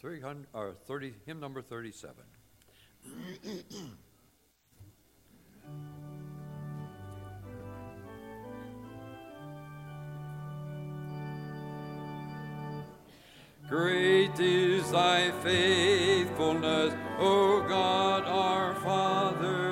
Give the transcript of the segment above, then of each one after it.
300, or 30, hymn number 37. Great is thy faithfulness, O God our Father.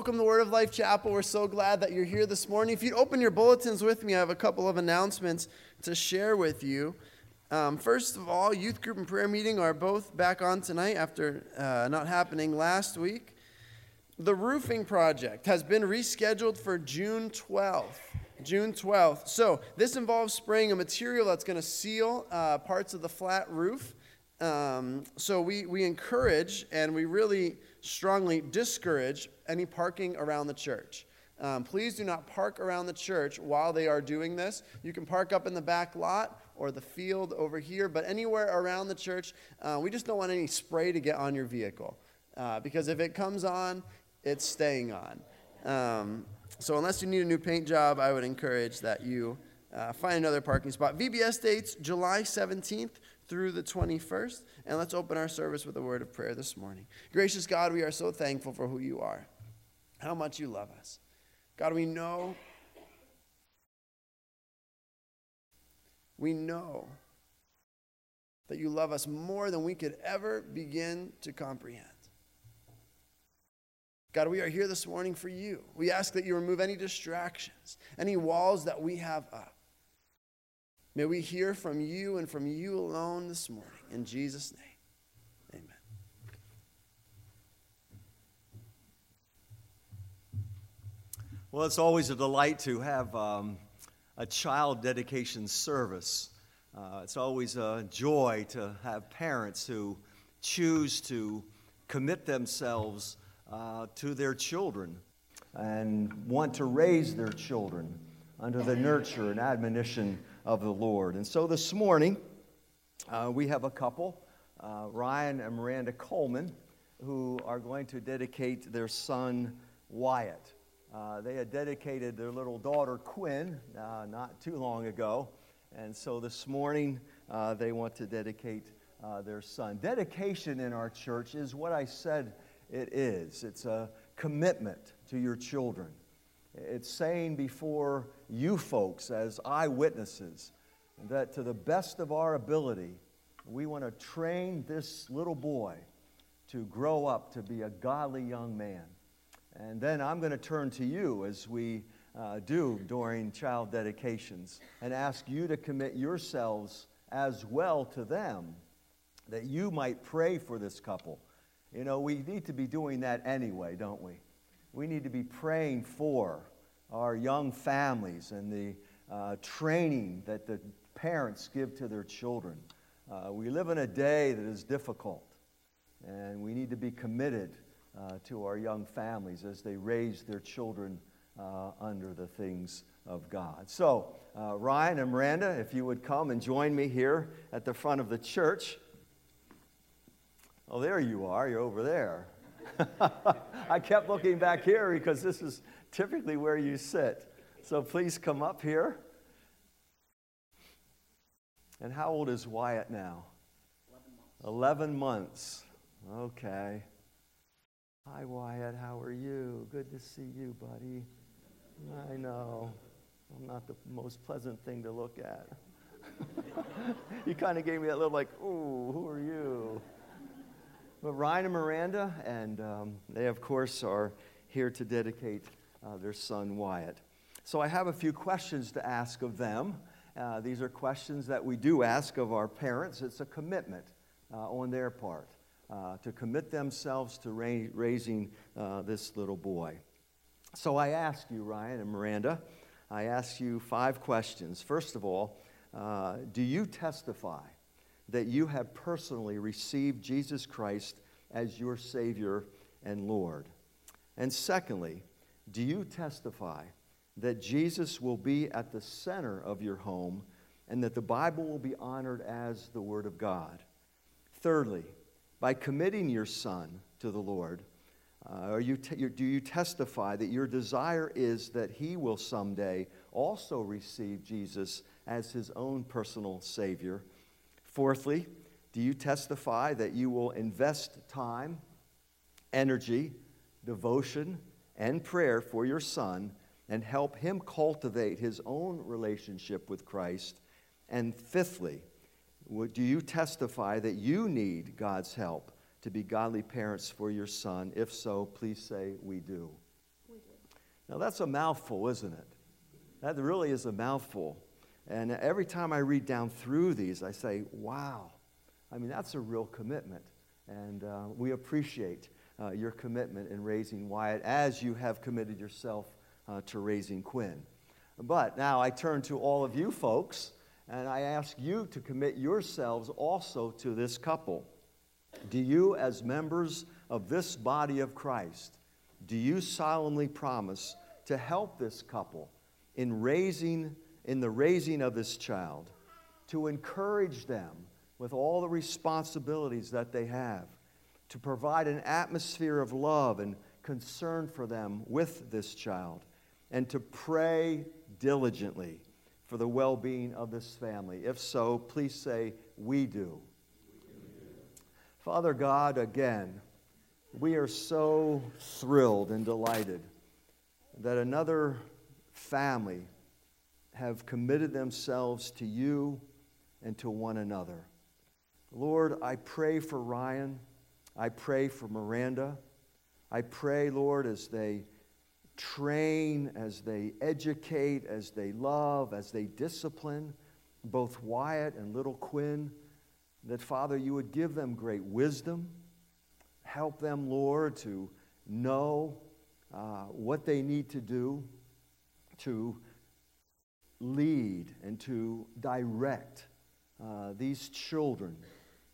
Welcome to Word of Life Chapel. We're so glad that you're here this morning. If you'd open your bulletins with me, I have a couple of announcements to share with you. Um, first of all, youth group and prayer meeting are both back on tonight after uh, not happening last week. The roofing project has been rescheduled for June 12th. June 12th. So, this involves spraying a material that's going to seal uh, parts of the flat roof. Um, so, we, we encourage and we really strongly discourage any parking around the church. Um, please do not park around the church while they are doing this. You can park up in the back lot or the field over here, but anywhere around the church, uh, we just don't want any spray to get on your vehicle. Uh, because if it comes on, it's staying on. Um, so, unless you need a new paint job, I would encourage that you uh, find another parking spot. VBS dates July 17th through the 21st. And let's open our service with a word of prayer this morning. Gracious God, we are so thankful for who you are, how much you love us. God, we know, we know that you love us more than we could ever begin to comprehend. God, we are here this morning for you. We ask that you remove any distractions, any walls that we have up. May we hear from you and from you alone this morning. In Jesus' name, amen. Well, it's always a delight to have um, a child dedication service. Uh, it's always a joy to have parents who choose to commit themselves uh, to their children. and want to raise their children under the nurture and admonition of the Lord. And so this morning, uh, we have a couple, uh, Ryan and Miranda Coleman, who are going to dedicate their son Wyatt. Uh, they had dedicated their little daughter Quinn uh, not too long ago, and so this morning uh, they want to dedicate uh, their son. Dedication in our church is what I said it is it's a commitment to your children. It's saying before you folks, as eyewitnesses, that to the best of our ability, we want to train this little boy to grow up to be a godly young man. And then I'm going to turn to you as we uh, do during child dedications and ask you to commit yourselves as well to them that you might pray for this couple. You know, we need to be doing that anyway, don't we? We need to be praying for our young families and the uh, training that the parents give to their children. Uh, we live in a day that is difficult, and we need to be committed uh, to our young families as they raise their children uh, under the things of God. So, uh, Ryan and Miranda, if you would come and join me here at the front of the church. Oh, there you are. You're over there. I kept looking back here because this is typically where you sit. So please come up here. And how old is Wyatt now? 11 months. 11 months. Okay. Hi, Wyatt. How are you? Good to see you, buddy. I know. I'm not the most pleasant thing to look at. you kind of gave me that little, like, ooh, who are you? But Ryan and Miranda, and um, they, of course, are here to dedicate uh, their son Wyatt. So I have a few questions to ask of them. Uh, these are questions that we do ask of our parents. It's a commitment uh, on their part uh, to commit themselves to ra- raising uh, this little boy. So I ask you, Ryan and Miranda, I ask you five questions. First of all, uh, do you testify that you have personally received Jesus Christ as your Savior and Lord? And secondly, do you testify that Jesus will be at the center of your home and that the Bible will be honored as the Word of God? Thirdly, by committing your son to the Lord, uh, you te- do you testify that your desire is that he will someday also receive Jesus as his own personal Savior? Fourthly, do you testify that you will invest time, energy, devotion, and prayer for your son and help him cultivate his own relationship with Christ? And fifthly, do you testify that you need God's help to be godly parents for your son? If so, please say, We do. We do. Now, that's a mouthful, isn't it? That really is a mouthful. And every time I read down through these, I say, Wow. I mean, that's a real commitment. And uh, we appreciate uh, your commitment in raising Wyatt as you have committed yourself uh, to raising Quinn. But now I turn to all of you folks and I ask you to commit yourselves also to this couple. Do you, as members of this body of Christ, do you solemnly promise to help this couple in raising in the raising of this child, to encourage them with all the responsibilities that they have, to provide an atmosphere of love and concern for them with this child, and to pray diligently for the well being of this family? If so, please say, We do. Father God, again, we are so thrilled and delighted that another family have committed themselves to you and to one another. Lord, I pray for Ryan. I pray for Miranda. I pray, Lord, as they train, as they educate, as they love, as they discipline both Wyatt and little Quinn, that, Father, you would give them great wisdom. Help them, Lord, to know uh, what they need to do to lead and to direct uh, these children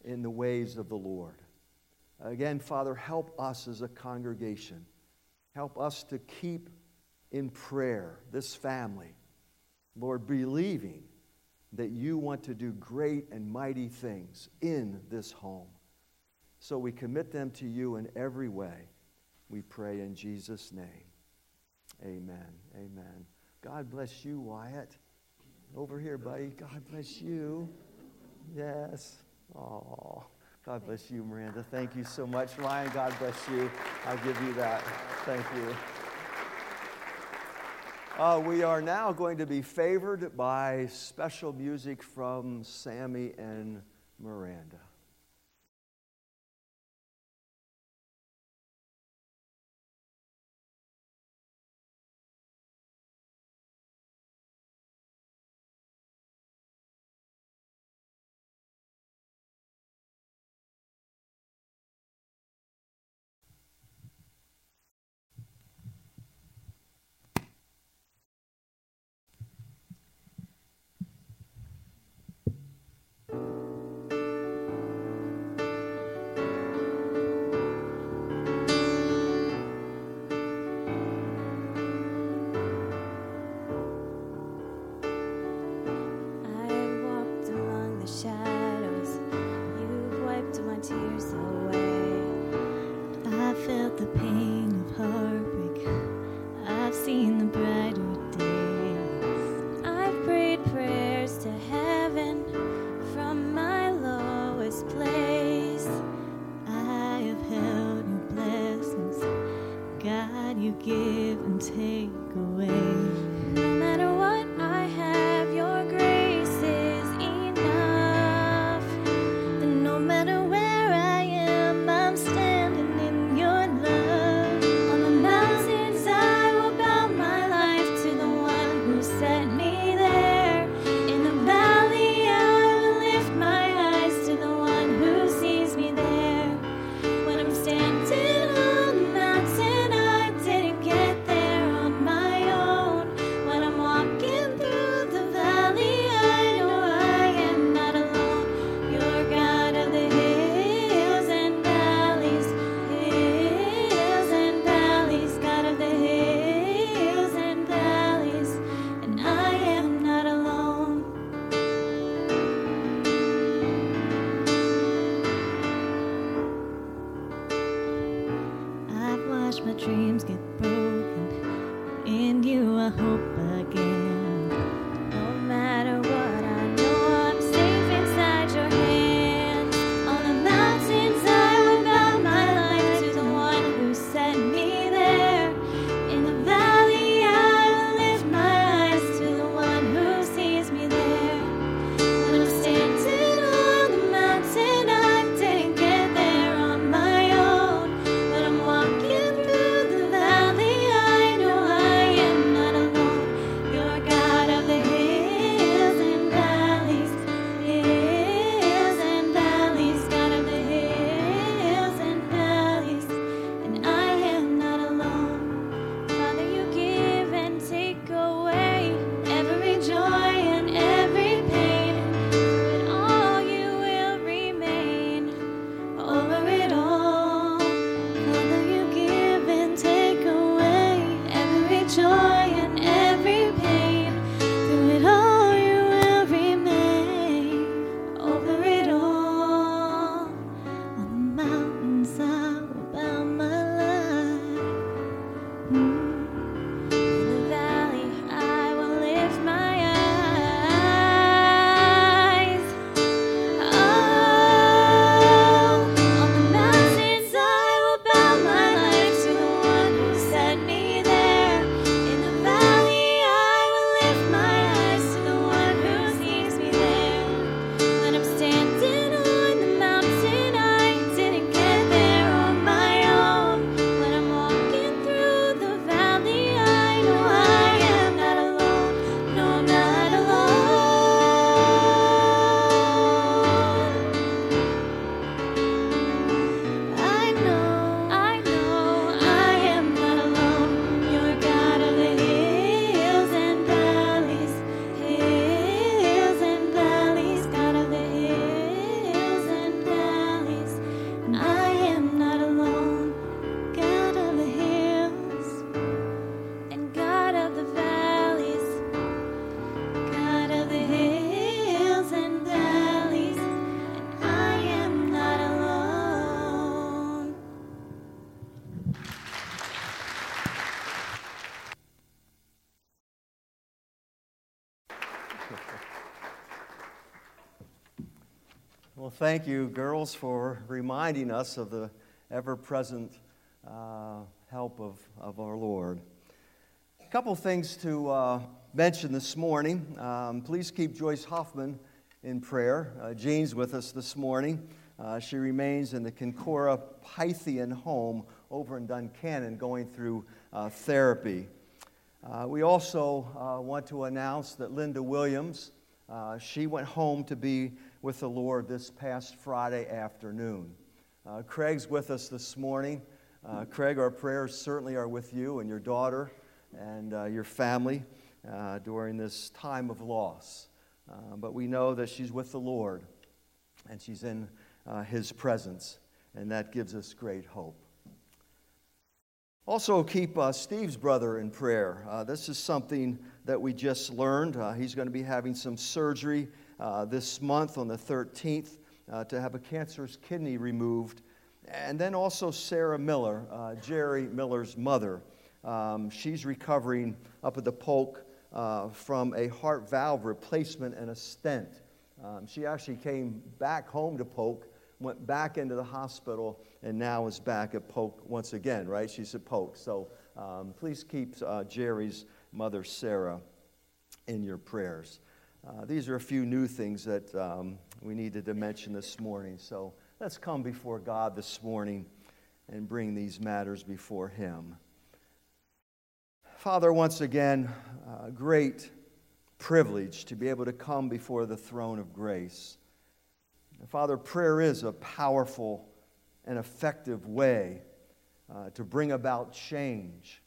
in the ways of the Lord. Again, Father, help us as a congregation. Help us to keep in prayer this family, Lord, believing that you want to do great and mighty things in this home. So we commit them to you in every way. We pray in Jesus' name. Amen. Amen. God bless you, Wyatt. Over here, buddy. God bless you. Yes. Oh. God bless you, Miranda. Thank you so much. Ryan, God bless you. I'll give you that. Thank you. Uh, we are now going to be favored by special music from Sammy and Miranda. Well, thank you, girls, for reminding us of the ever present uh, help of, of our Lord. A couple things to uh, mention this morning. Um, please keep Joyce Hoffman in prayer. Uh, Jean's with us this morning. Uh, she remains in the Kinkora Pythian home over in Duncannon going through uh, therapy. Uh, we also want to announce that Linda Williams, she went home to be with the Lord this past Friday afternoon. Uh, Craig's with us this morning. Uh, Craig, our prayers certainly are with you and your daughter and uh, your family during this time of loss. but we know that she's with the Lord and she's in His presence, and that gives us great hope. Also, keep uh, Steve's brother in prayer. Uh, this is something that we just learned. Uh, he's going to be having some surgery uh, this month on the 13th uh, to have a cancerous kidney removed. And then also Sarah Miller, uh, Jerry Miller's mother. Um, she's recovering up at the Polk from a heart valve replacement and a stent. Um, she actually came back home to Polk went back into the hospital, and now is back at Polk once again, right? She's at Polk. So um, please keep uh, Jerry's mother, Sarah, in your prayers. Uh, these are a few new things that um, we needed to mention this morning. So let's come before God this morning and bring these matters before Him. Father, once again, great privilege to be able to come before the throne of grace. Father, prayer is a powerful and effective way uh, to bring about change.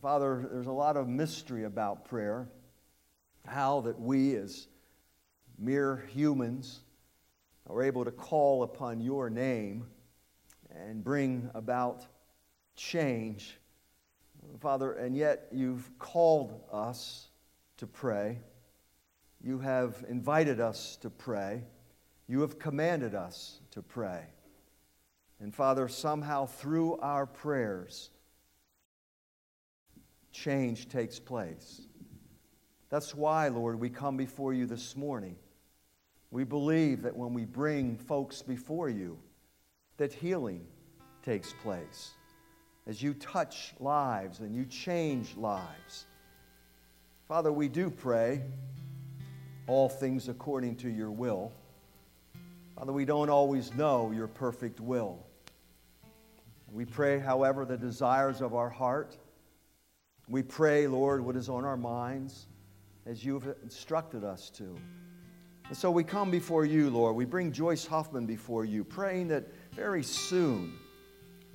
Father, there's a lot of mystery about prayer. How that we, as mere humans, are able to call upon your name and bring about change. Father, and yet you've called us to pray. You have invited us to pray. You have commanded us to pray. And Father, somehow through our prayers, change takes place. That's why, Lord, we come before you this morning. We believe that when we bring folks before you, that healing takes place. As you touch lives and you change lives. Father, we do pray all things according to your will. Father, we don't always know your perfect will. We pray, however, the desires of our heart. We pray, Lord, what is on our minds as you've instructed us to. And so we come before you, Lord. We bring Joyce Hoffman before you, praying that very soon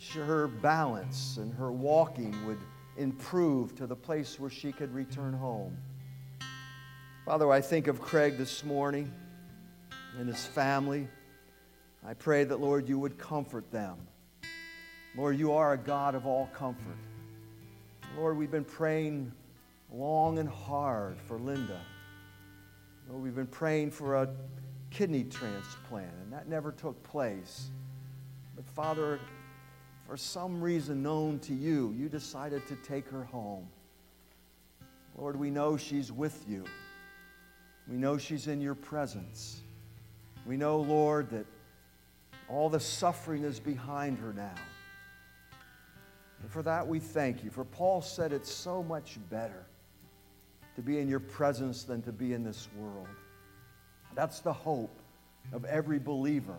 her balance and her walking would improve to the place where she could return home. Father, I think of Craig this morning and his family. I pray that, Lord, you would comfort them. Lord, you are a God of all comfort. Lord, we've been praying long and hard for Linda. Lord, we've been praying for a kidney transplant, and that never took place. But Father, for some reason known to you, you decided to take her home. Lord, we know she's with you. We know she's in your presence. We know, Lord, that all the suffering is behind her now. And for that, we thank you. For Paul said it's so much better to be in your presence than to be in this world. That's the hope of every believer.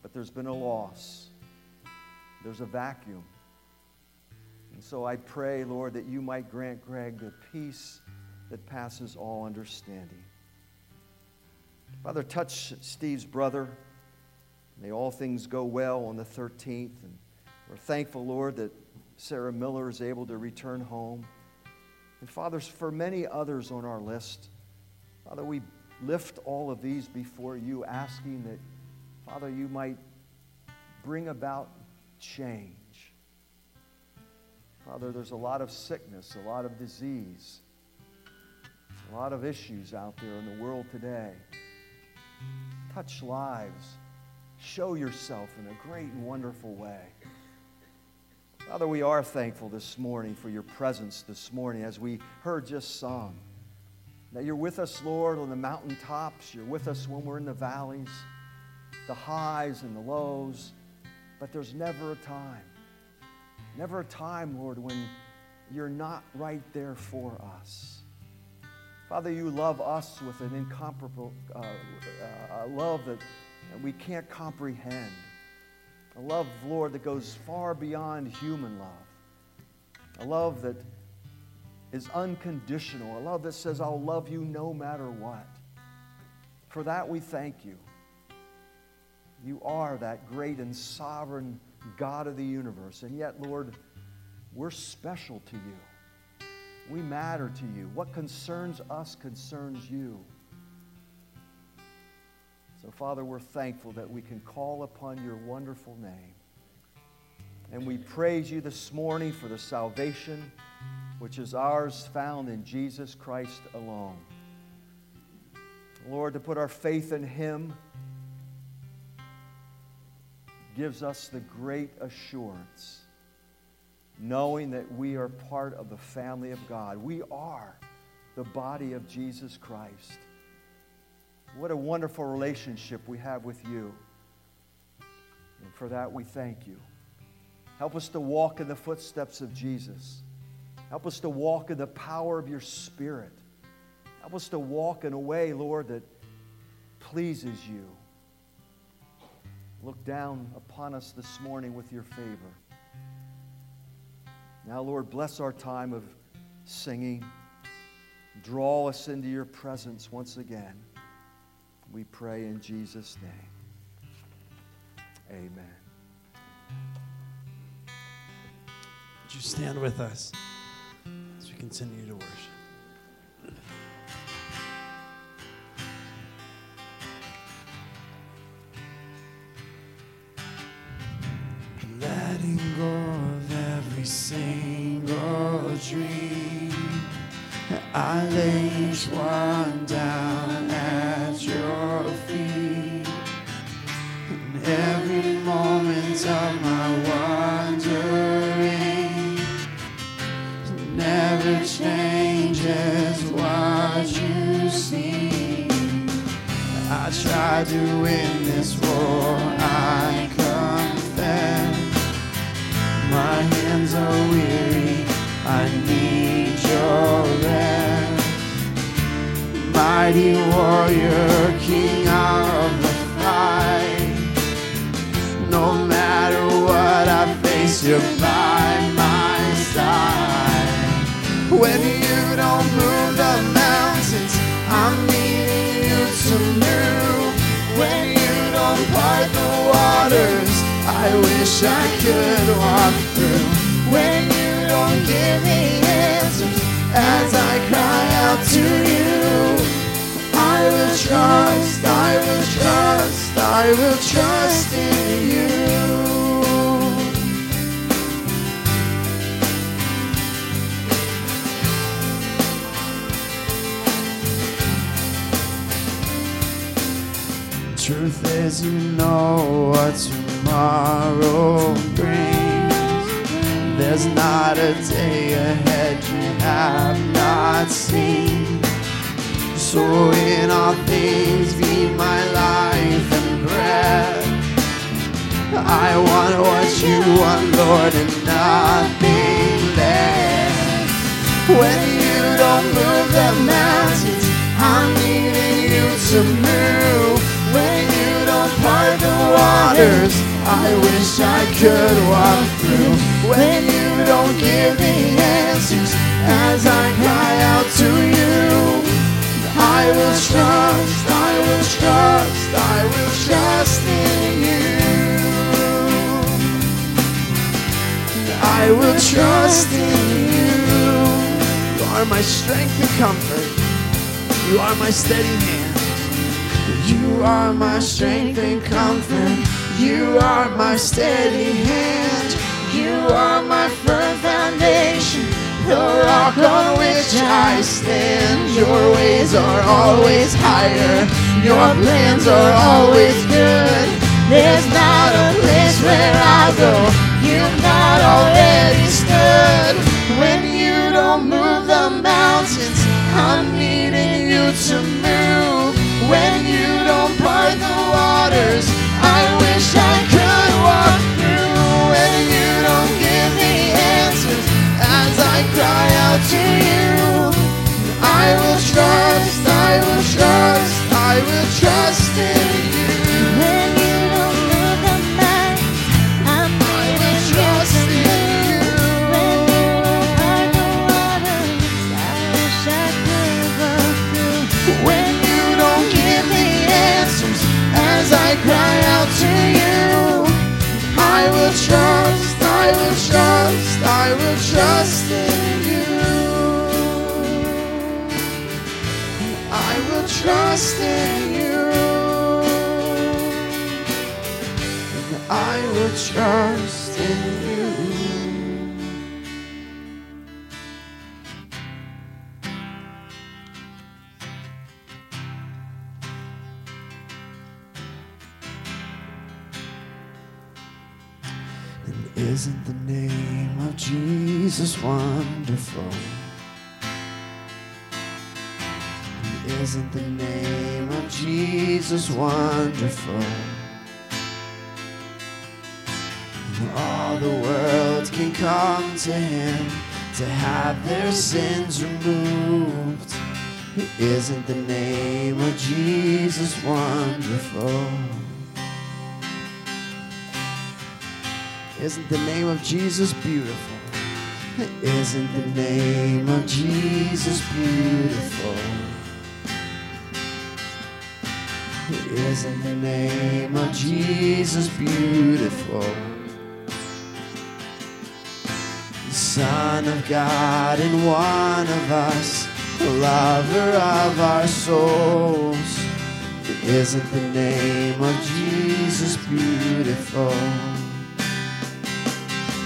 But there's been a loss, there's a vacuum. And so I pray, Lord, that you might grant Greg the peace that passes all understanding. Father, touch Steve's brother. May all things go well on the 13th. And we're thankful, Lord, that Sarah Miller is able to return home. And Father, for many others on our list, Father, we lift all of these before you, asking that, Father, you might bring about change. Father, there's a lot of sickness, a lot of disease, a lot of issues out there in the world today. Touch lives. Show yourself in a great and wonderful way. Father, we are thankful this morning for your presence this morning as we heard just sung. That you're with us, Lord, on the mountaintops. You're with us when we're in the valleys, the highs and the lows. But there's never a time, never a time, Lord, when you're not right there for us. Father, you love us with an incomparable uh, uh, love that we can't comprehend. A love, Lord, that goes far beyond human love. A love that is unconditional. A love that says, I'll love you no matter what. For that, we thank you. You are that great and sovereign God of the universe. And yet, Lord, we're special to you. We matter to you. What concerns us concerns you. So, Father, we're thankful that we can call upon your wonderful name. And we praise you this morning for the salvation which is ours found in Jesus Christ alone. Lord, to put our faith in Him gives us the great assurance, knowing that we are part of the family of God. We are the body of Jesus Christ. What a wonderful relationship we have with you. And for that, we thank you. Help us to walk in the footsteps of Jesus. Help us to walk in the power of your Spirit. Help us to walk in a way, Lord, that pleases you. Look down upon us this morning with your favor. Now, Lord, bless our time of singing. Draw us into your presence once again. We pray in Jesus' name. Amen. Would you stand with us as we continue to worship? Letting go of every single dream. I lay each one down see. I tried to win this war, I confess. My hands are weary, I need your rest. Mighty warrior, king of the fight. No matter what I face, you're by I wish I could walk through. When you don't give me answers, as I cry out to you, I will trust, I will trust, I will trust in you. Truth is, you know what tomorrow brings. There's not a day ahead you have not seen. So in all things, be my life and breath. I want what you want, Lord, and nothing less. When you don't move the mountains, I'm needing you to move. When you don't part the waters, I wish I could walk through. When you don't give me answers, as I cry out to you, I will trust, I will trust, I will trust in you. I will trust in you. You are my strength and comfort. You are my steady hand. You are my strength and comfort. You are my steady hand. You are my firm foundation. The rock on which I stand. Your ways are always higher. Your plans are always good. There's not a place where I go. You've not already stood. When you don't move the mountains, I'm needing you to you. Trust in you. And I will trust in you. And isn't the name of Jesus wonderful? Isn't the name of Jesus wonderful? All the world can come to him to have their sins removed. Isn't the name of Jesus wonderful? Isn't the name of Jesus beautiful? Isn't the name of Jesus beautiful? Isn't the name of Jesus beautiful? The Son of God and one of us, the lover of our souls. Isn't the name of Jesus beautiful?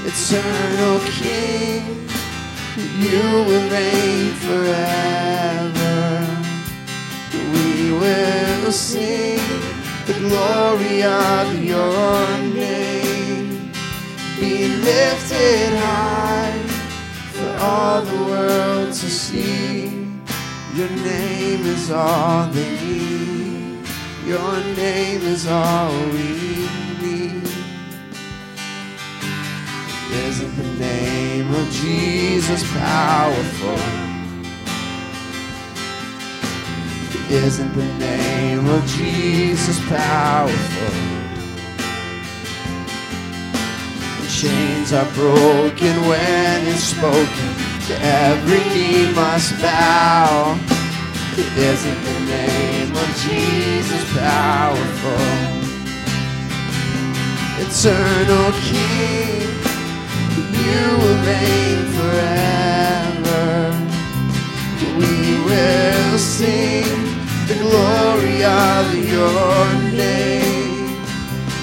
eternal King, you will reign forever. Will sing the glory of your name, be lifted high for all the world to see. Your name is all they need. Your name is all we need. Isn't the name of Jesus powerful? Isn't the name of Jesus powerful? Chains are broken when it's spoken. To every knee must bow. Isn't the name of Jesus powerful? Eternal King, you will reign forever. We will sing the glory of your name.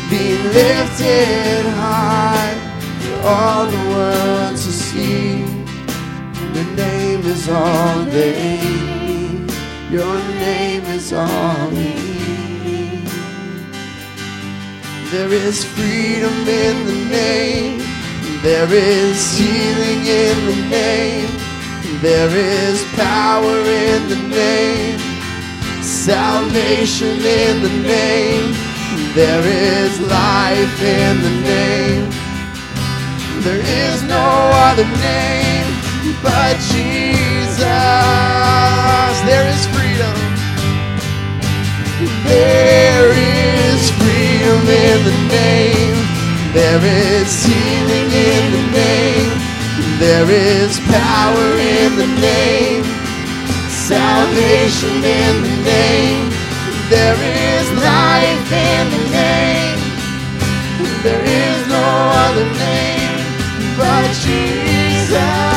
Be lifted high for all the world to see. Your name is all they need. Your name is all we need. There is freedom in the name. There is healing in the name. There is power in the name. Salvation in the name. There is life in the name. There is no other name but Jesus. There is freedom. There is freedom in the name. There is healing in the name. There is power in the name. Salvation in the name. There is life in the name. There is no other name but Jesus.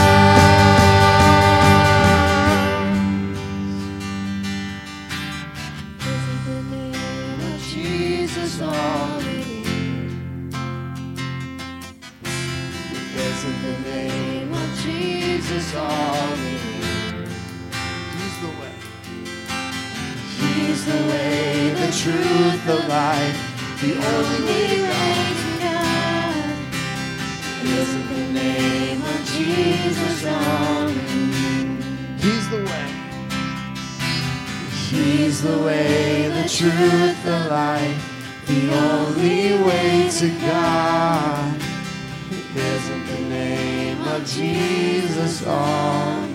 Isn't truth, the life, the only way to God. Isn't the name of Jesus all? He's the way. He's the way, the truth, the life, the only way to God. Isn't the name of Jesus all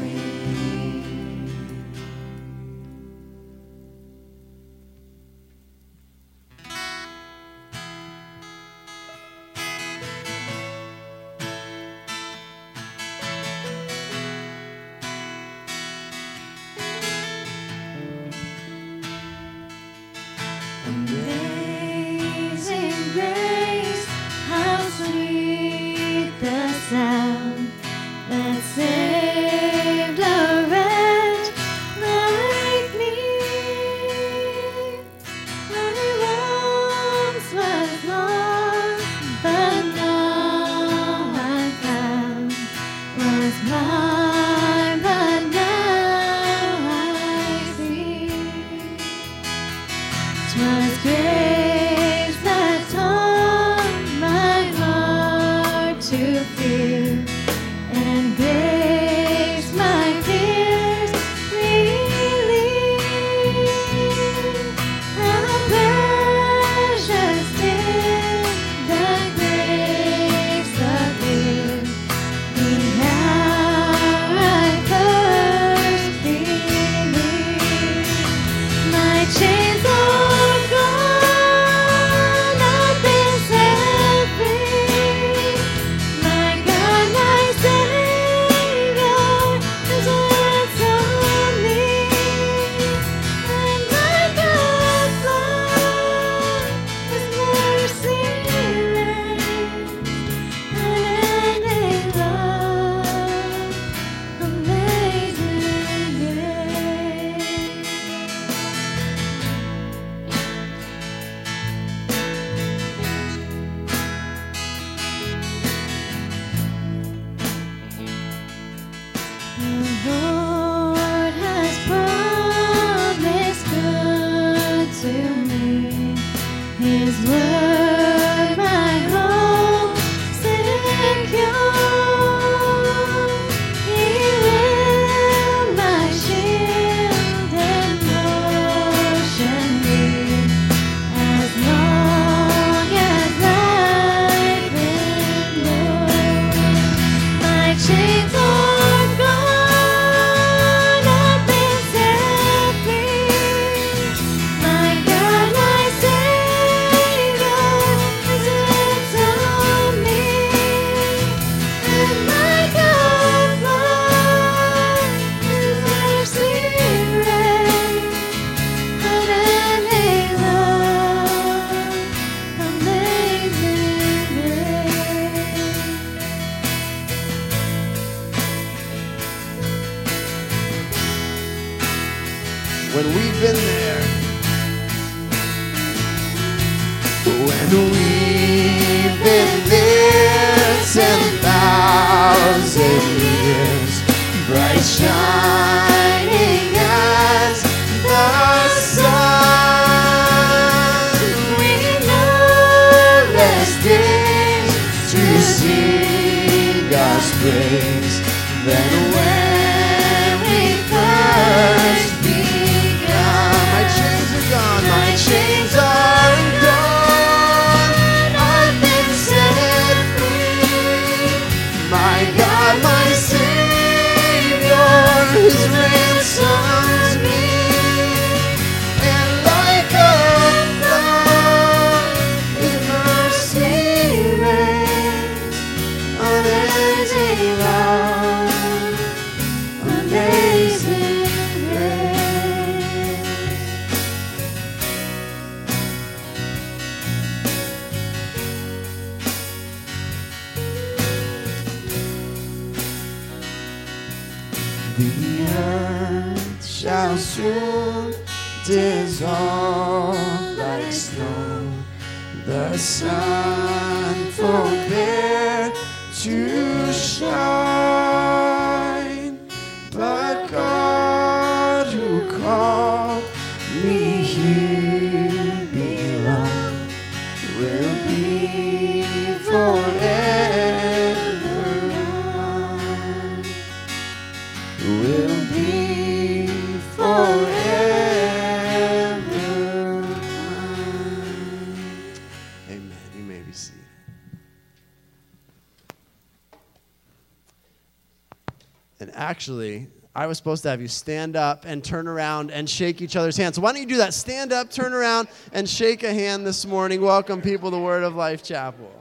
I was supposed to have you stand up and turn around and shake each other's hands. So why don't you do that? Stand up, turn around, and shake a hand this morning. Welcome people to Word of Life Chapel.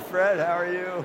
Fred, how are you?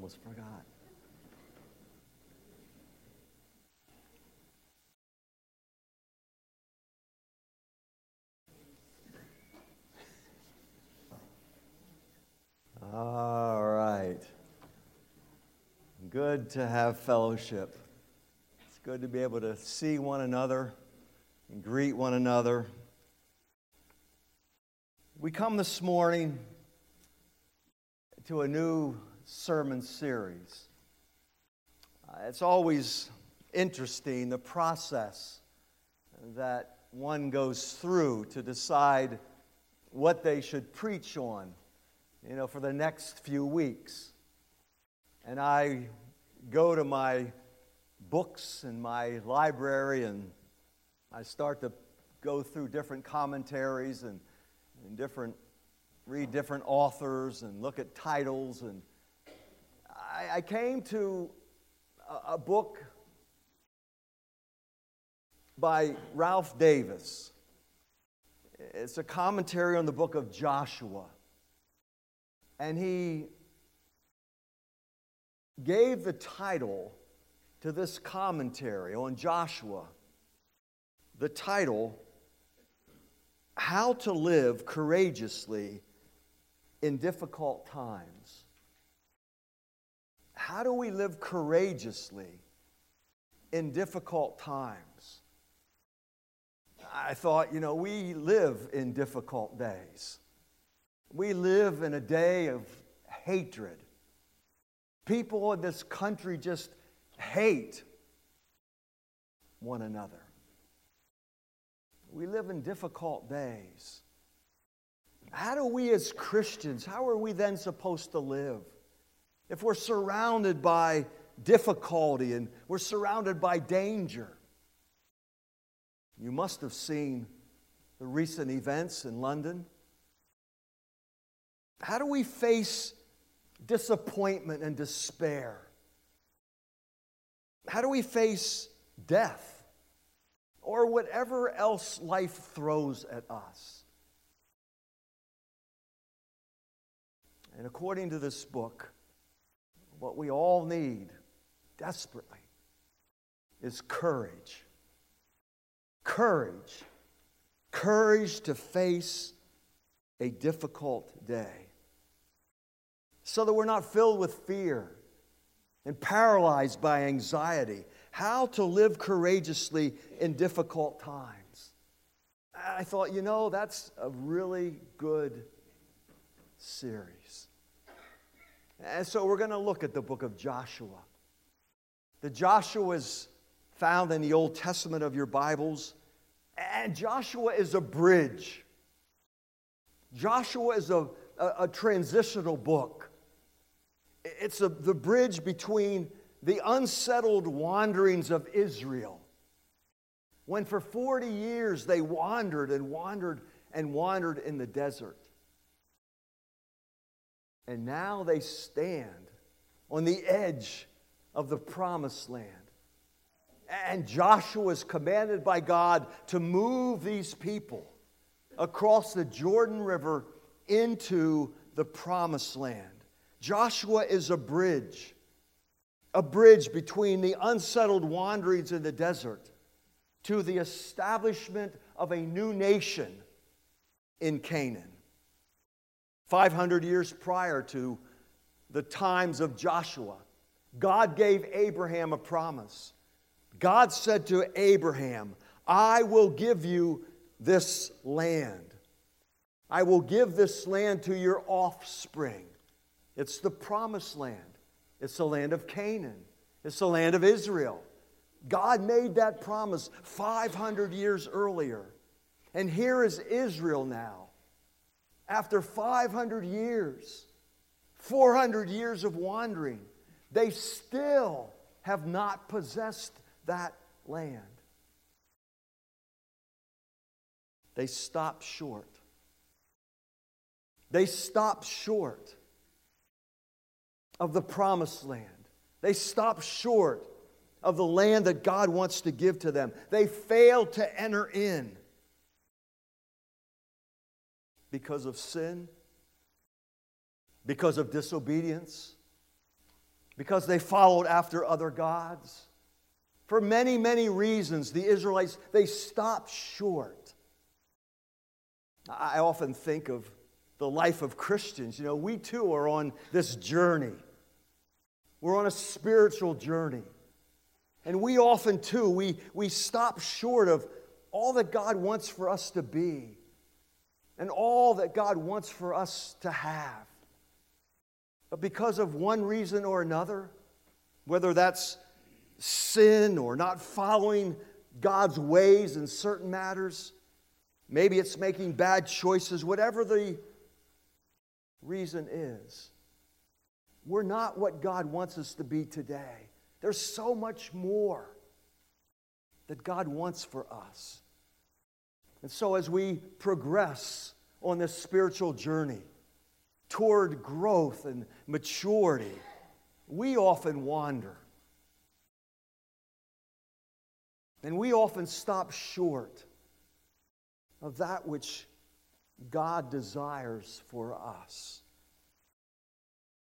Almost forgot. All right. Good to have fellowship. It's good to be able to see one another and greet one another. We come this morning to a new sermon series. Uh, it's always interesting the process that one goes through to decide what they should preach on, you know, for the next few weeks. And I go to my books and my library and I start to go through different commentaries and, and different read different authors and look at titles and I, I came to a, a book by Ralph Davis. It's a commentary on the book of Joshua. And he gave the title to this commentary on Joshua. The title, How to Live Courageously in Difficult Times. How do we live courageously in difficult times? I thought, you know, we live in difficult days. We live in a day of hatred. People in this country just hate one another. We live in difficult days. How do we as Christians, how are we then supposed to live? If we're surrounded by difficulty and we're surrounded by danger. You must have seen the recent events in London. How do we face disappointment and despair? How do we face death or whatever else life throws at us? And according to this book, what we all need desperately is courage. Courage. Courage to face a difficult day. So that we're not filled with fear and paralyzed by anxiety. How to live courageously in difficult times. I thought, you know, that's a really good series. And so we're going to look at the book of Joshua. The Joshua is found in the Old Testament of your Bibles, and Joshua is a bridge. Joshua is a, a, a transitional book. It's a, the bridge between the unsettled wanderings of Israel. When for 40 years they wandered and wandered and wandered in the desert. And now they stand on the edge of the promised land. And Joshua is commanded by God to move these people across the Jordan River into the promised land. Joshua is a bridge, a bridge between the unsettled wanderings in the desert to the establishment of a new nation in Canaan. 500 years prior to the times of Joshua, God gave Abraham a promise. God said to Abraham, I will give you this land. I will give this land to your offspring. It's the promised land. It's the land of Canaan. It's the land of Israel. God made that promise 500 years earlier. And here is Israel now. After 500 years, 400 years of wandering, they still have not possessed that land. They stop short. They stop short of the promised land. They stop short of the land that God wants to give to them. They fail to enter in because of sin, because of disobedience, because they followed after other gods. For many, many reasons, the Israelites, they stopped short. I often think of the life of Christians. You know, we too are on this journey. We're on a spiritual journey. And we often too, we, we stop short of all that God wants for us to be and all that God wants for us to have. But because of one reason or another, whether that's sin or not following God's ways in certain matters, maybe it's making bad choices, whatever the reason is, we're not what God wants us to be today. There's so much more that God wants for us. And so, as we progress on this spiritual journey toward growth and maturity, we often wander. And we often stop short of that which God desires for us.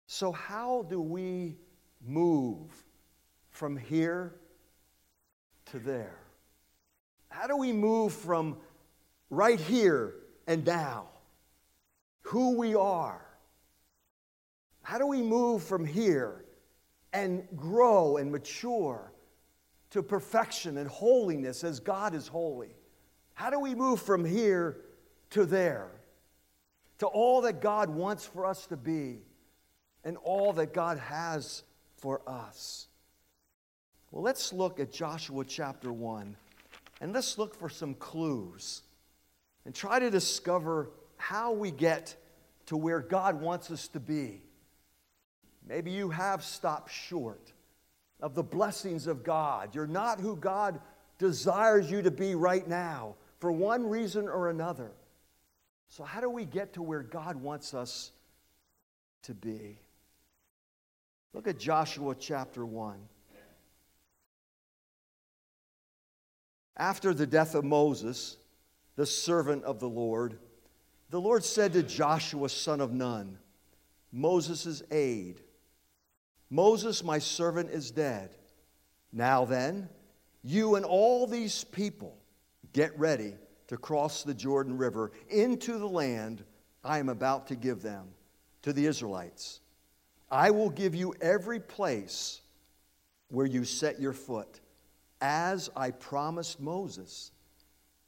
So, how do we move from here to there? How do we move from right here and now, who we are? How do we move from here and grow and mature to perfection and holiness as God is holy? How do we move from here to there, to all that God wants for us to be and all that God has for us? Well, let's look at Joshua chapter 1 and let's look for some clues and try to discover how we get to where God wants us to be. Maybe you have stopped short of the blessings of God. You're not who God desires you to be right now for one reason or another. So, how do we get to where God wants us to be? Look at Joshua chapter 1. After the death of Moses, the servant of the Lord, the Lord said to Joshua, son of Nun, Moses' aide, Moses, my servant, is dead. Now then, you and all these people get ready to cross the Jordan River into the land I am about to give them, to the Israelites. I will give you every place where you set your foot, as I promised Moses.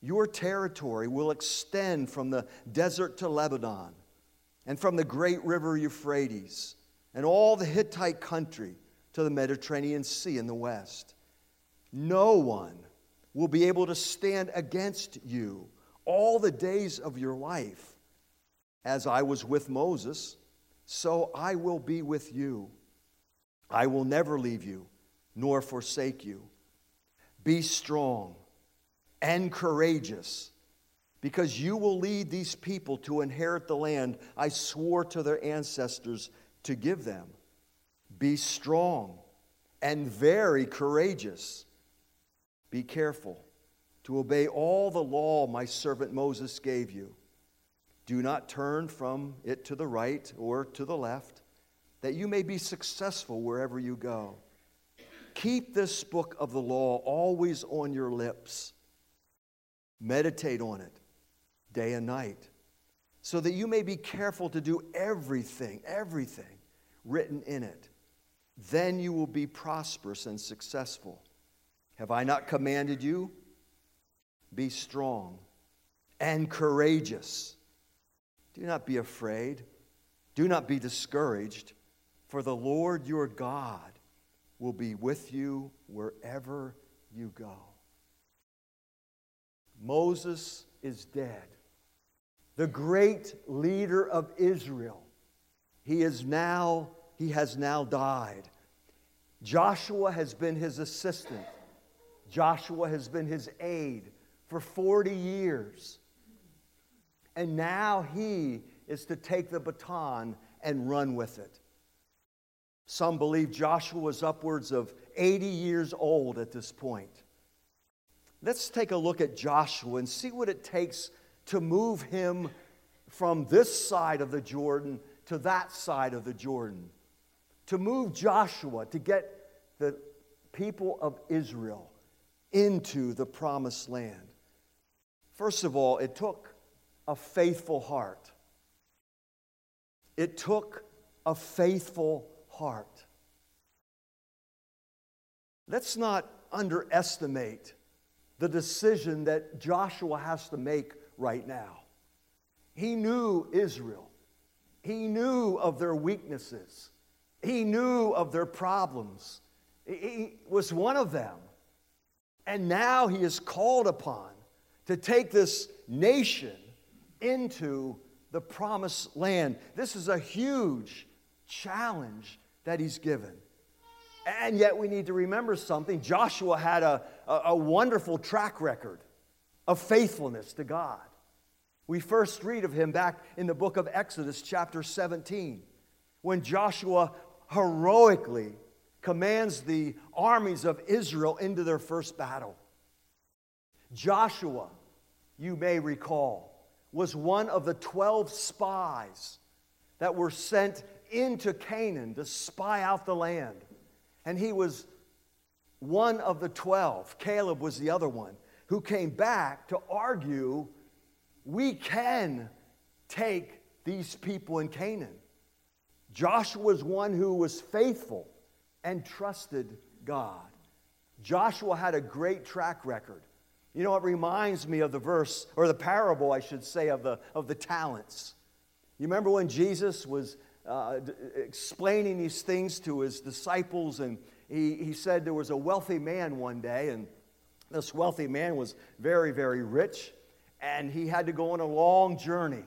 Your territory will extend from the desert to Lebanon, and from the great river Euphrates, and all the Hittite country to the Mediterranean Sea in the west. No one will be able to stand against you all the days of your life. As I was with Moses, so I will be with you. I will never leave you nor forsake you. Be strong and courageous, because you will lead these people to inherit the land I swore to their ancestors to give them. Be strong and very courageous be careful to obey all the law my servant Moses gave you. Do not turn from it to the right or to the left, that you may be successful wherever you go. Keep this book of the law always on your lips. Meditate on it day and night, so that you may be careful to do everything, everything written in it. Then you will be prosperous and successful. Have I not commanded you? Be strong and courageous. Do not be afraid. Do not be discouraged, for the Lord your God will be with you wherever you go. Moses is dead. The great leader of Israel. He is now, he has now died. Joshua has been his assistant. Joshua has been his aide for 40 years. And now he is to take the baton and run with it. Some believe Joshua was upwards of 80 years old at this point. Let's take a look at Joshua and see what it takes to move him from this side of the Jordan to that side of the Jordan. To move Joshua to get the people of Israel into the promised land. First of all, it took a faithful heart. It took a faithful heart. Let's not underestimate the decision that Joshua has to make right now. He knew Israel, he knew of their weaknesses, he knew of their problems. He was one of them. And now he is called upon to take this nation into the promised land. This is a huge challenge that he's given. And yet, we need to remember something. Joshua had a, a, a, wonderful track record of faithfulness to God. We first read of him back in the book of Exodus, chapter 17, when Joshua heroically commands the armies of Israel into their first battle. Joshua, you may recall, was one of the 12 spies that were sent into Canaan to spy out the land. And he was one of the 12. Caleb was the other one who came back to argue we can take these people in Canaan. Joshua was one who was faithful and trusted God. Joshua had a great track record. You know, it reminds me of the verse, or the parable, I should say, of the, of the talents. You remember when Jesus was uh, d- explaining these things to his disciples, and he, he said there was a wealthy man one day, and this wealthy man was very, very rich, and he had to go on a long journey.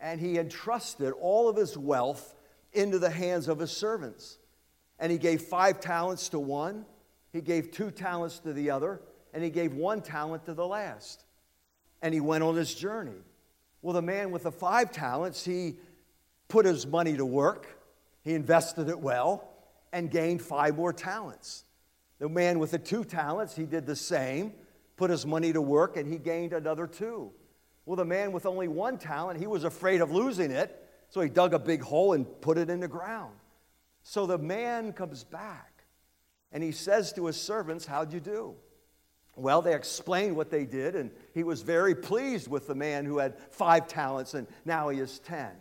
And he entrusted all of his wealth into the hands of his servants. And he gave five talents to one, he gave two talents to the other, and he gave one talent to the last. And he went on his journey. Well, the man with the five talents, he put his money to work, he invested it well, and gained five more talents. The man with the two talents, he did the same, put his money to work, and he gained another two. Well, the man with only one talent, he was afraid of losing it, so he dug a big hole and put it in the ground. So the man comes back and he says to his servants, How'd you do? Well, they explained what they did, and he was very pleased with the man who had five talents and now he has ten.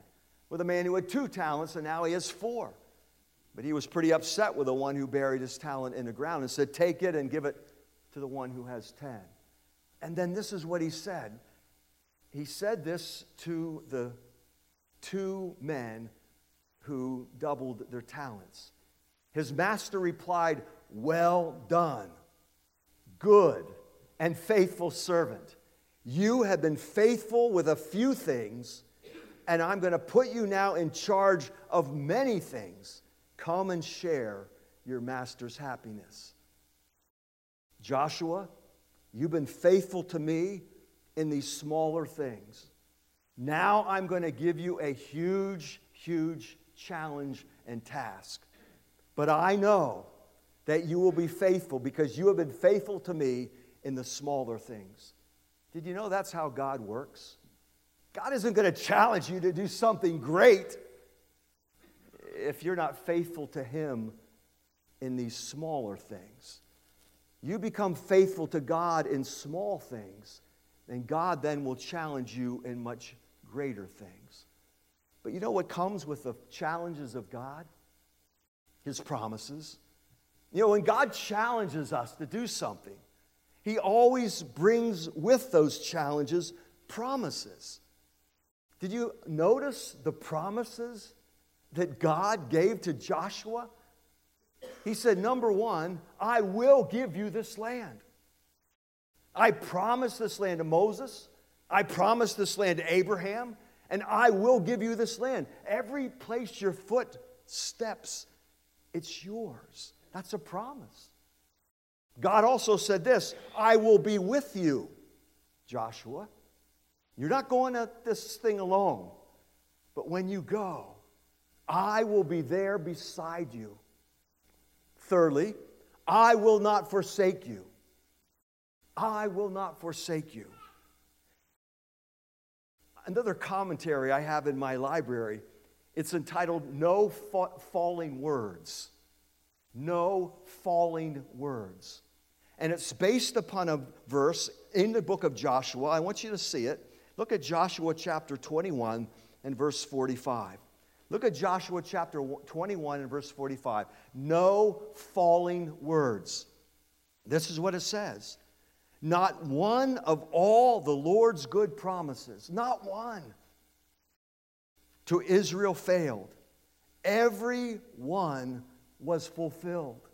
With a man who had two talents and now he has four. But he was pretty upset with the one who buried his talent in the ground and said, Take it and give it to the one who has ten. And then this is what he said. He said this to the two men who doubled their talents. His master replied, Well done, good and faithful servant. You have been faithful with a few things, and I'm going to put you now in charge of many things. Come and share your master's happiness. Joshua, you've been faithful to me in these smaller things. Now I'm going to give you a huge, huge challenge and task. But I know that you will be faithful because you have been faithful to me in the smaller things. Did you know that's how God works? God isn't going to challenge you to do something great if you're not faithful to Him in these smaller things. You become faithful to God in small things, and God then will challenge you in much greater things. But you know what comes with the challenges of God? his promises. You know, when God challenges us to do something, he always brings with those challenges promises. Did you notice the promises that God gave to Joshua? He said, Number one, I will give you this land. I promised this land to Moses. I promised this land to Abraham, and I will give you this land. Every place your foot steps, it's yours. That's a promise. God also said this I will be with you, Joshua. You're not going at this thing alone, but when you go, I will be there beside you. Thirdly, I will not forsake you. I will not forsake you. Another commentary I have in my library, it's entitled No Fa- Falling Words. No Falling Words. And it's based upon a verse in the book of Joshua. I want you to see it. Look at Joshua chapter 21 and verse 45. Look at Joshua chapter 21 and verse 45. No falling words. This is what it says. Not one of all the Lord's good promises, not one, to Israel failed. Every one was fulfilled.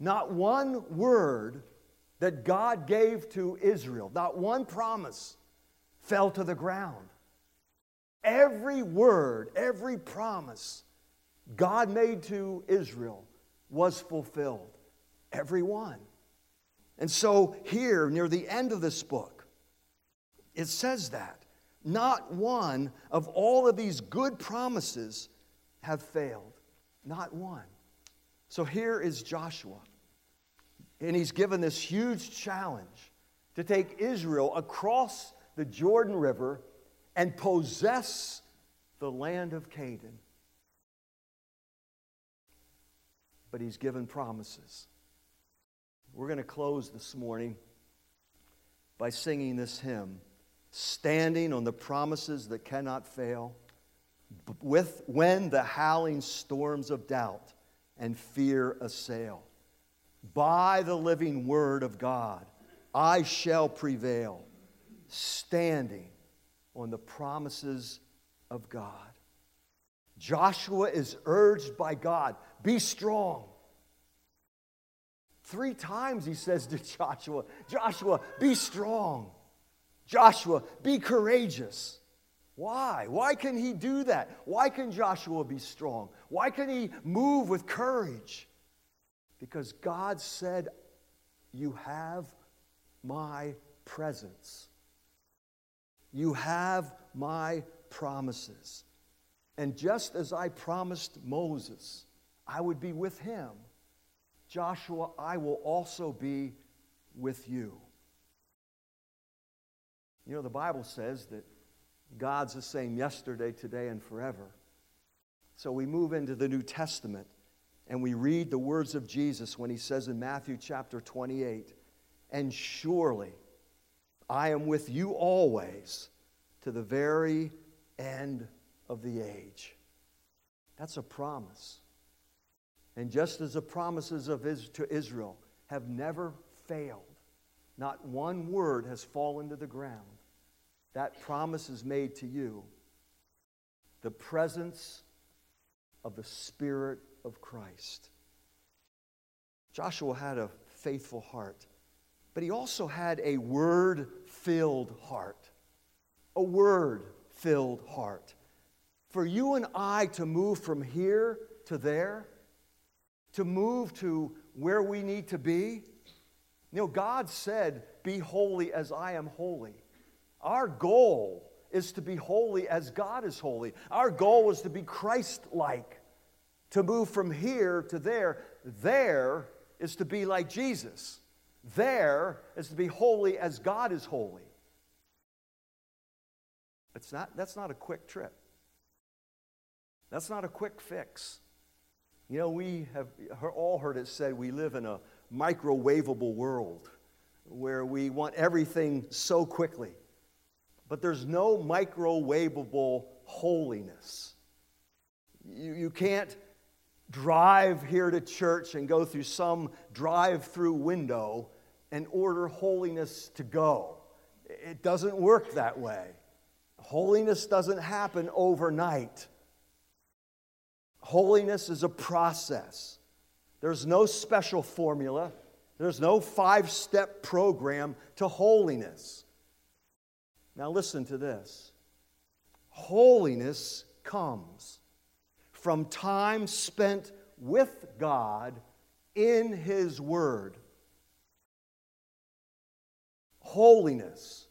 Not one word that God gave to Israel, not one promise fell to the ground. Every word, every promise God made to Israel was fulfilled. Every one. And so, here, near the end of this book, it says that not one of all of these good promises have failed. Not one. So, here is Joshua. And he's given this huge challenge to take Israel across the Jordan River and possess the land of Canaan. But he's given promises. We're going to close this morning by singing this hymn Standing on the promises that cannot fail, with, when the howling storms of doubt and fear assail. By the living word of God, I shall prevail, standing on the promises of God. Joshua is urged by God be strong Three times he says to Joshua, Joshua, be strong. Joshua, be courageous. Why? Why can he do that? Why can Joshua be strong? Why can he move with courage? Because God said, You have my presence. You have my promises. And just as I promised Moses, I would be with him Joshua, I will also be with you. You know, the Bible says that God's the same yesterday, today, and forever. So we move into the New Testament and we read the words of Jesus when he says in Matthew chapter 28, And surely I am with you always to the very end of the age. That's a promise. And just as the promises of to Israel have never failed, not one word has fallen to the ground. That promise is made to you. The presence of the Spirit of Christ. Joshua had a faithful heart, but he also had a word filled heart. A word filled heart. For you and I to move from here to there, to move to where we need to be? You know, God said, Be holy as I am holy. Our goal is to be holy as God is holy. Our goal is to be Christ like, to move from here to there. There is to be like Jesus. There is to be holy as God is holy. It's not, that's not a quick trip. That's not a quick fix. You know, we have all heard it said we live in a microwavable world where we want everything so quickly. But there's no microwavable holiness. You, you can't drive here to church and go through some drive through window and order holiness to go. It doesn't work that way. Holiness doesn't happen overnight. Holiness is a process. There's no special formula, there's no five step program to holiness. Now, listen to this holiness comes from time spent with God in His Word. Holiness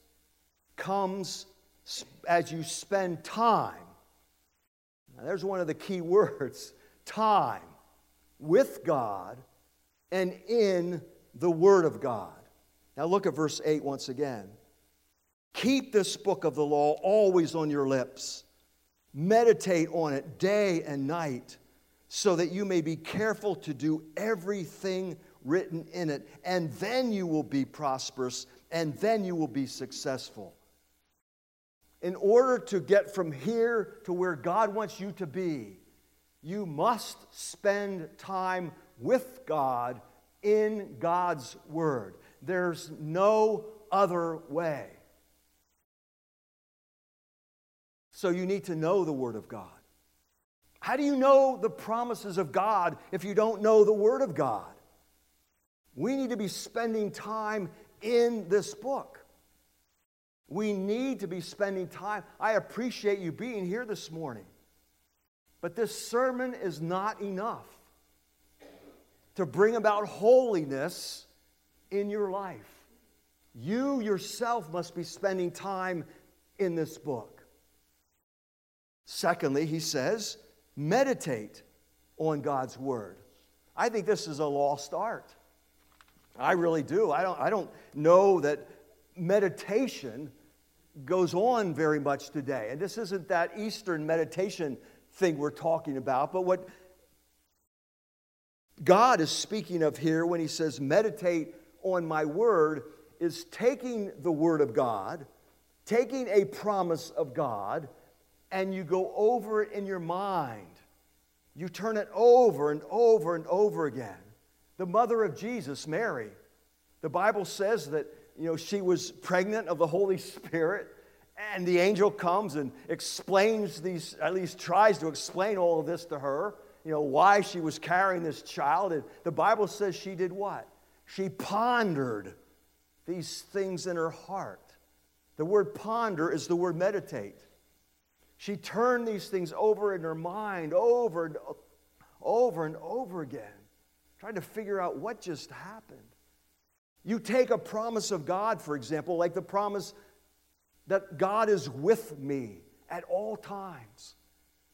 comes as you spend time. Now, there's one of the key words time with God and in the Word of God. Now, look at verse 8 once again. Keep this book of the law always on your lips. Meditate on it day and night, so that you may be careful to do everything written in it. And then you will be prosperous, and then you will be successful. In order to get from here to where God wants you to be, you must spend time with God in God's Word. There's no other way. So you need to know the Word of God. How do you know the promises of God if you don't know the Word of God? We need to be spending time in this book. We need to be spending time. I appreciate you being here this morning. But this sermon is not enough to bring about holiness in your life. You yourself must be spending time in this book. Secondly, he says, meditate on God's word. I think this is a lost art. I really do. I don't, I don't know that meditation goes on very much today. And this isn't that Eastern meditation thing we're talking about, but what God is speaking of here when he says, meditate on my word, is taking the word of God, taking a promise of God, and you go over it in your mind. You turn it over and over and over again. The mother of Jesus, Mary, the Bible says that you know she was pregnant of the Holy Spirit and the angel comes and explains these, at least tries to explain all of this to her, you know, why she was carrying this child. And the Bible says she did what? She pondered these things in her heart. The word ponder is the word meditate. She turned these things over in her mind over and over and over again, trying to figure out what just happened. You take a promise of God, for example, like the promise that God is with me at all times.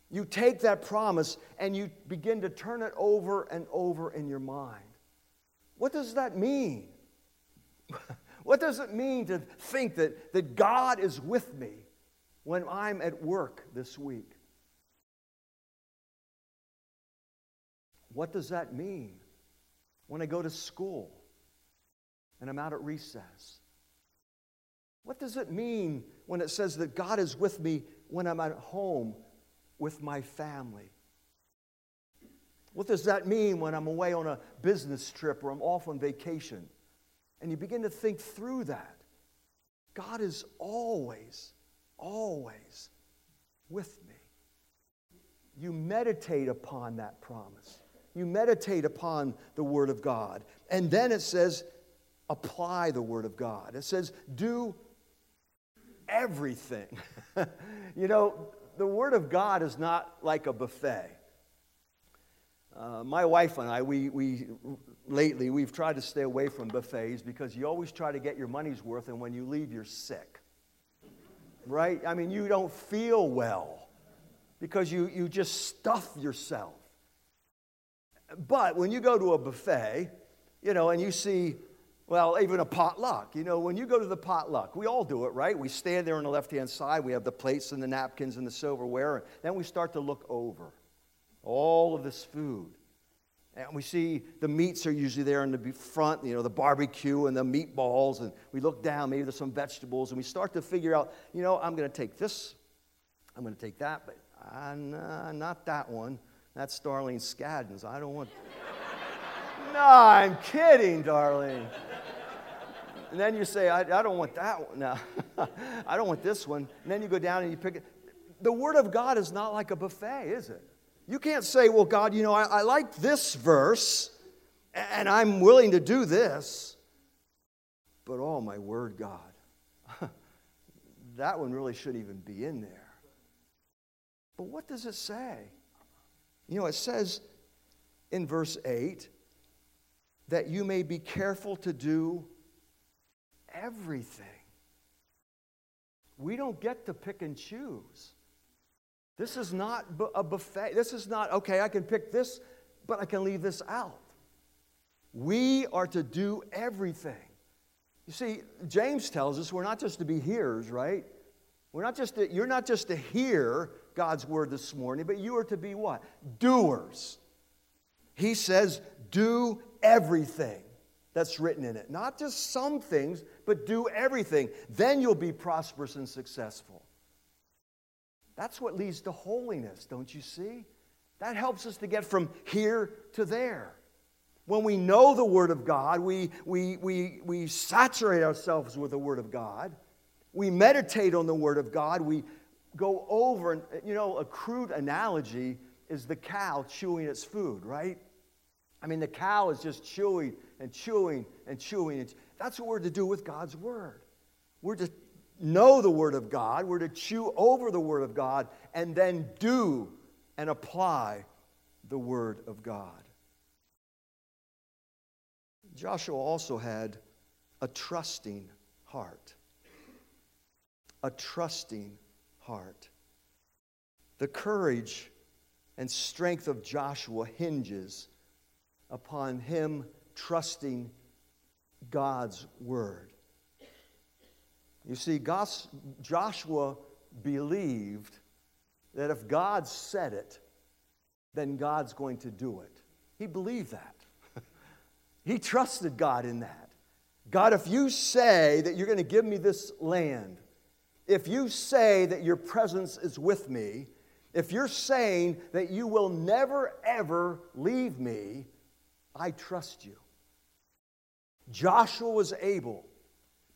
You take that promise and you begin to turn it over and over in your mind. What does that mean? what does it mean to think that, that God is with me when I'm at work this week? What does that mean when I go to school and I'm out at recess? What does it mean when it says that God is with me when I'm at home with my family? What does that mean when I'm away on a business trip or I'm off on vacation? And you begin to think through that. God is always, always with me. You meditate upon that promise. You meditate upon the Word of God. And then it says, apply the Word of God. It says, do everything. you know, the Word of God is not like a buffet. Uh, my wife and I, we, we lately, we've tried to stay away from buffets because you always try to get your money's worth, and when you leave, you're sick. Right? I mean, you don't feel well because you, you just stuff yourself. But when you go to a buffet, you know, and you see well, even a potluck. You know, when you go to the potluck, we all do it, right? We stand there on the left hand side, we have the plates and the napkins and the silverware, and then we start to look over all of this food. And we see the meats are usually there in the front, you know, the barbecue and the meatballs, and we look down, maybe there's some vegetables, and we start to figure out, you know, I'm going to take this, I'm going to take that, but uh, nah, not that one. That's Darlene Scaddens. I don't want. no, I'm kidding, Darlene. And then you say, I, I don't want that one. No, I don't want this one. And then you go down and you pick it. The Word of God is not like a buffet, is it? You can't say, well, God, you know, I, I like this verse and I'm willing to do this, but oh, my Word, God, that one really shouldn't even be in there. But what does it say? You know, it says in verse 8 that you may be careful to do everything. We don't get to pick and choose. This is not a buffet. This is not, okay, I can pick this, but I can leave this out. We are to do everything. You see, James tells us we're not just to be hearers, right? We're not just to, you're not just to hear God's word this morning, but you are to be what? Doers. He says, do everything that's written in it. Not just some things, but do everything. Then you'll be prosperous and successful. That's what leads to holiness, don't you see? That helps us to get from here to there. When we know the Word of God, we, we, we, we saturate ourselves with the Word of God. We meditate on the Word of God. We go over, and you know, a crude analogy is the cow chewing its food, right? I mean, the cow is just chewing and chewing and chewing. That's what we're to do with God's Word. We're to know the Word of God, we're to chew over the Word of God, and then do and apply the Word of God. Joshua also had a trusting heart. A trusting heart. The courage and strength of Joshua hinges upon him trusting God's word. You see, Joshua believed that if God said it, then God's going to do it. He believed that. he trusted God in that. God, if you say that you're going to give me this land, if you say that your presence is with me, if you're saying that you will never, ever leave me, I trust you. Joshua was able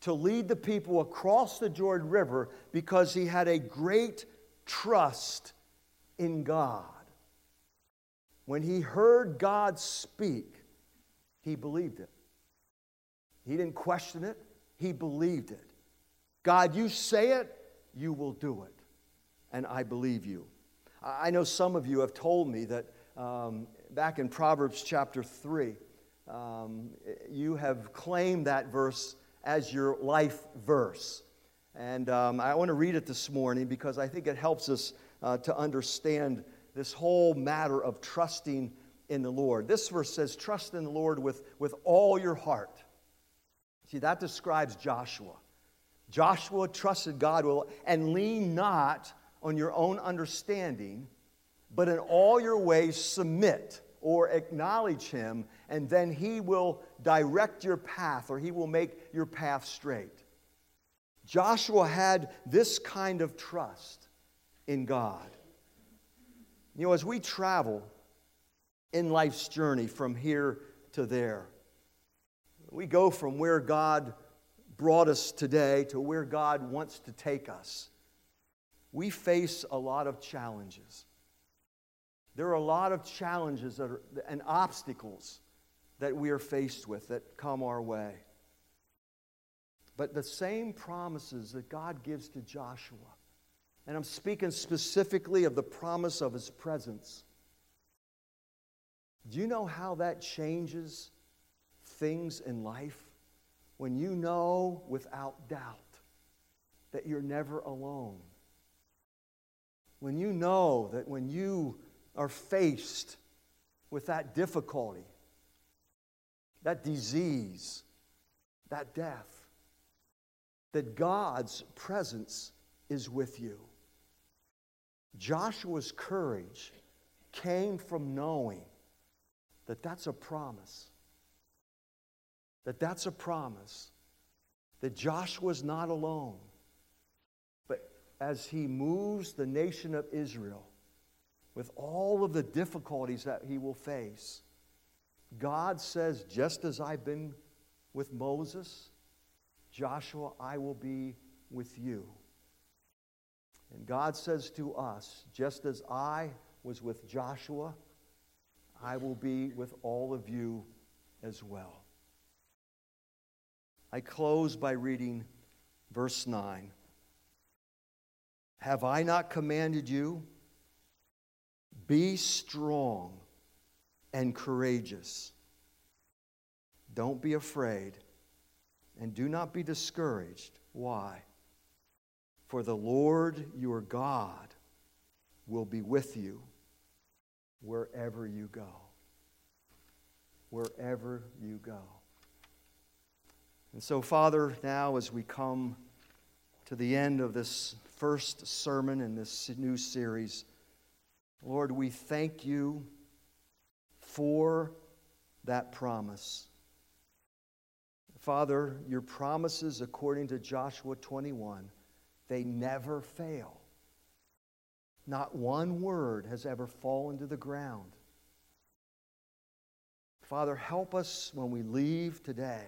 to lead the people across the Jordan River because he had a great trust in God. When he heard God speak, he believed it. He didn't question it, he believed it. God, you say it, you will do it. And I believe you. I know some of you have told me that um, back in Proverbs chapter 3, um, you have claimed that verse as your life verse. And um, I want to read it this morning because I think it helps us uh, to understand this whole matter of trusting in the Lord. This verse says, Trust in the Lord with, with all your heart. See, that describes Joshua. Joshua trusted God will, and lean not on your own understanding, but in all your ways submit or acknowledge him, and then he will direct your path or he will make your path straight. Joshua had this kind of trust in God. You know, as we travel in life's journey from here to there, we go from where God brought us today to where God wants to take us. We face a lot of challenges. There are a lot of challenges are, and obstacles that we are faced with that come our way. But the same promises that God gives to Joshua, and I'm speaking specifically of the promise of his presence. Do you know how that changes things in life? when you know without doubt that you're never alone. When you know that when you are faced with that difficulty, that disease, that death, that God's presence is with you. Joshua's courage came from knowing that that's a promise that that's a promise that Joshua's not alone. But as he moves the nation of Israel, with all of the difficulties that he will face, God says, just as I've been with Moses, Joshua, I will be with you. And God says to us, just as I was with Joshua, I will be with all of you as well. I close by reading verse 9. Have I not commanded you? Be strong and courageous. Don't be afraid and do not be discouraged. Why? For the Lord your God will be with you wherever you go. Wherever you go. And so, Father, now as we come to the end of this first sermon in this new series, Lord, we thank you for that promise. Father, your promises, according to Joshua 21, they never fail. Not one word has ever fallen to the ground. Father, help us when we leave today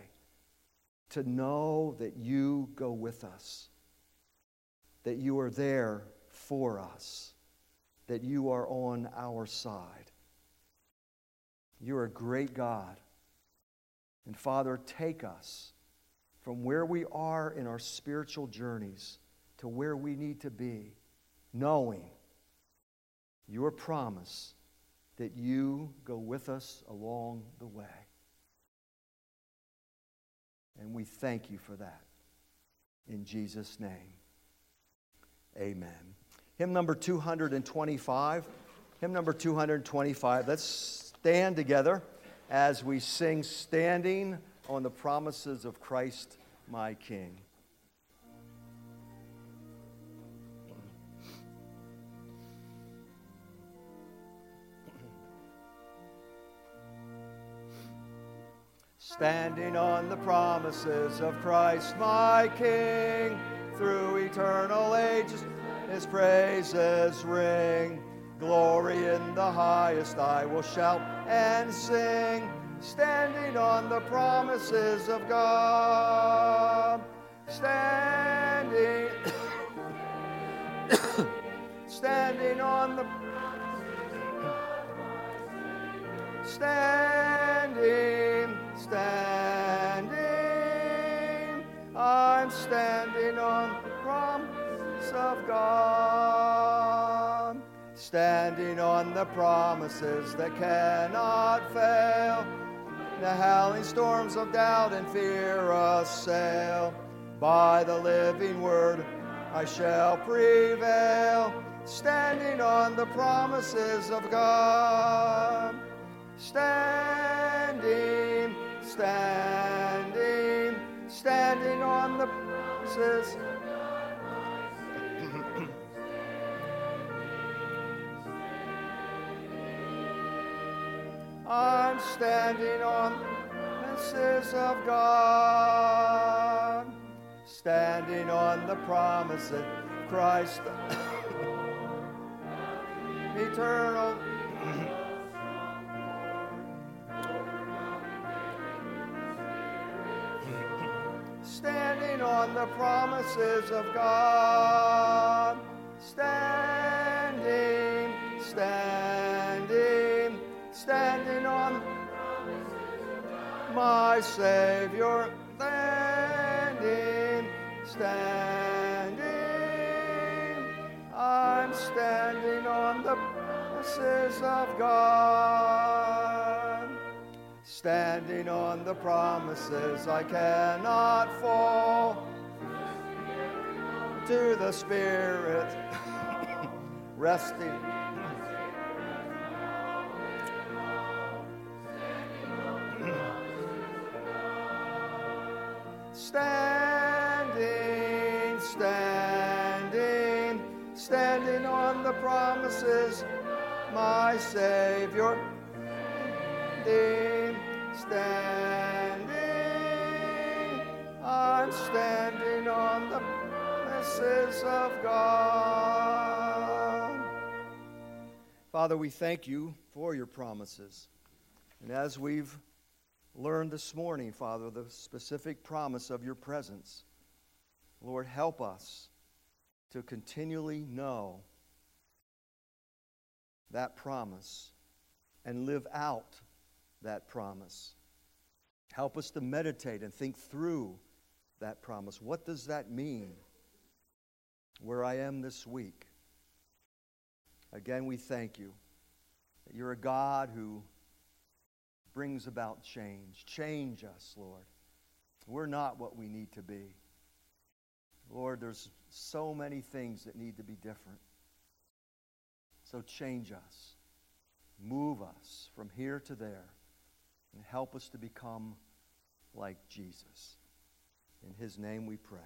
to know that you go with us, that you are there for us, that you are on our side. You're a great God. And Father, take us from where we are in our spiritual journeys to where we need to be, knowing your promise that you go with us along the way. And we thank you for that. In Jesus' name, amen. Hymn number 225. Hymn number 225. Let's stand together as we sing Standing on the Promises of Christ, my King. Standing on the promises of Christ my King, through eternal ages his praises ring. Glory in the highest I will shout and sing, standing on the promises of God. Standing, standing on the standing standing. I'm standing on the promise of God. Standing on the promises that cannot fail. The howling storms of doubt and fear assail. By the living word I shall prevail. Standing on the promises of God. Standing standing, standing on the promises. I'm standing on the promises of God, standing on the promises of Christ, eternal. standing on the promises of God. Standing, standing, standing on my Savior. Standing, standing. I'm standing on the promises of God standing on the promises I cannot fall to the Spirit resting. The promises, my Savior. Standing, standing, I'm standing on the promises of God. Father, we thank you for your promises. And as we've learned this morning, Father, the specific promise of your presence, Lord, help us to continually know that promise and live out that promise. Help us to meditate and think through that promise. What does that mean where I am this week? Again, we thank you that you're a God who brings about change. Change us, Lord. We're not what we need to be. Lord, there's so many things that need to be different. So change us. Move us from here to there and help us to become like Jesus. In his name we pray.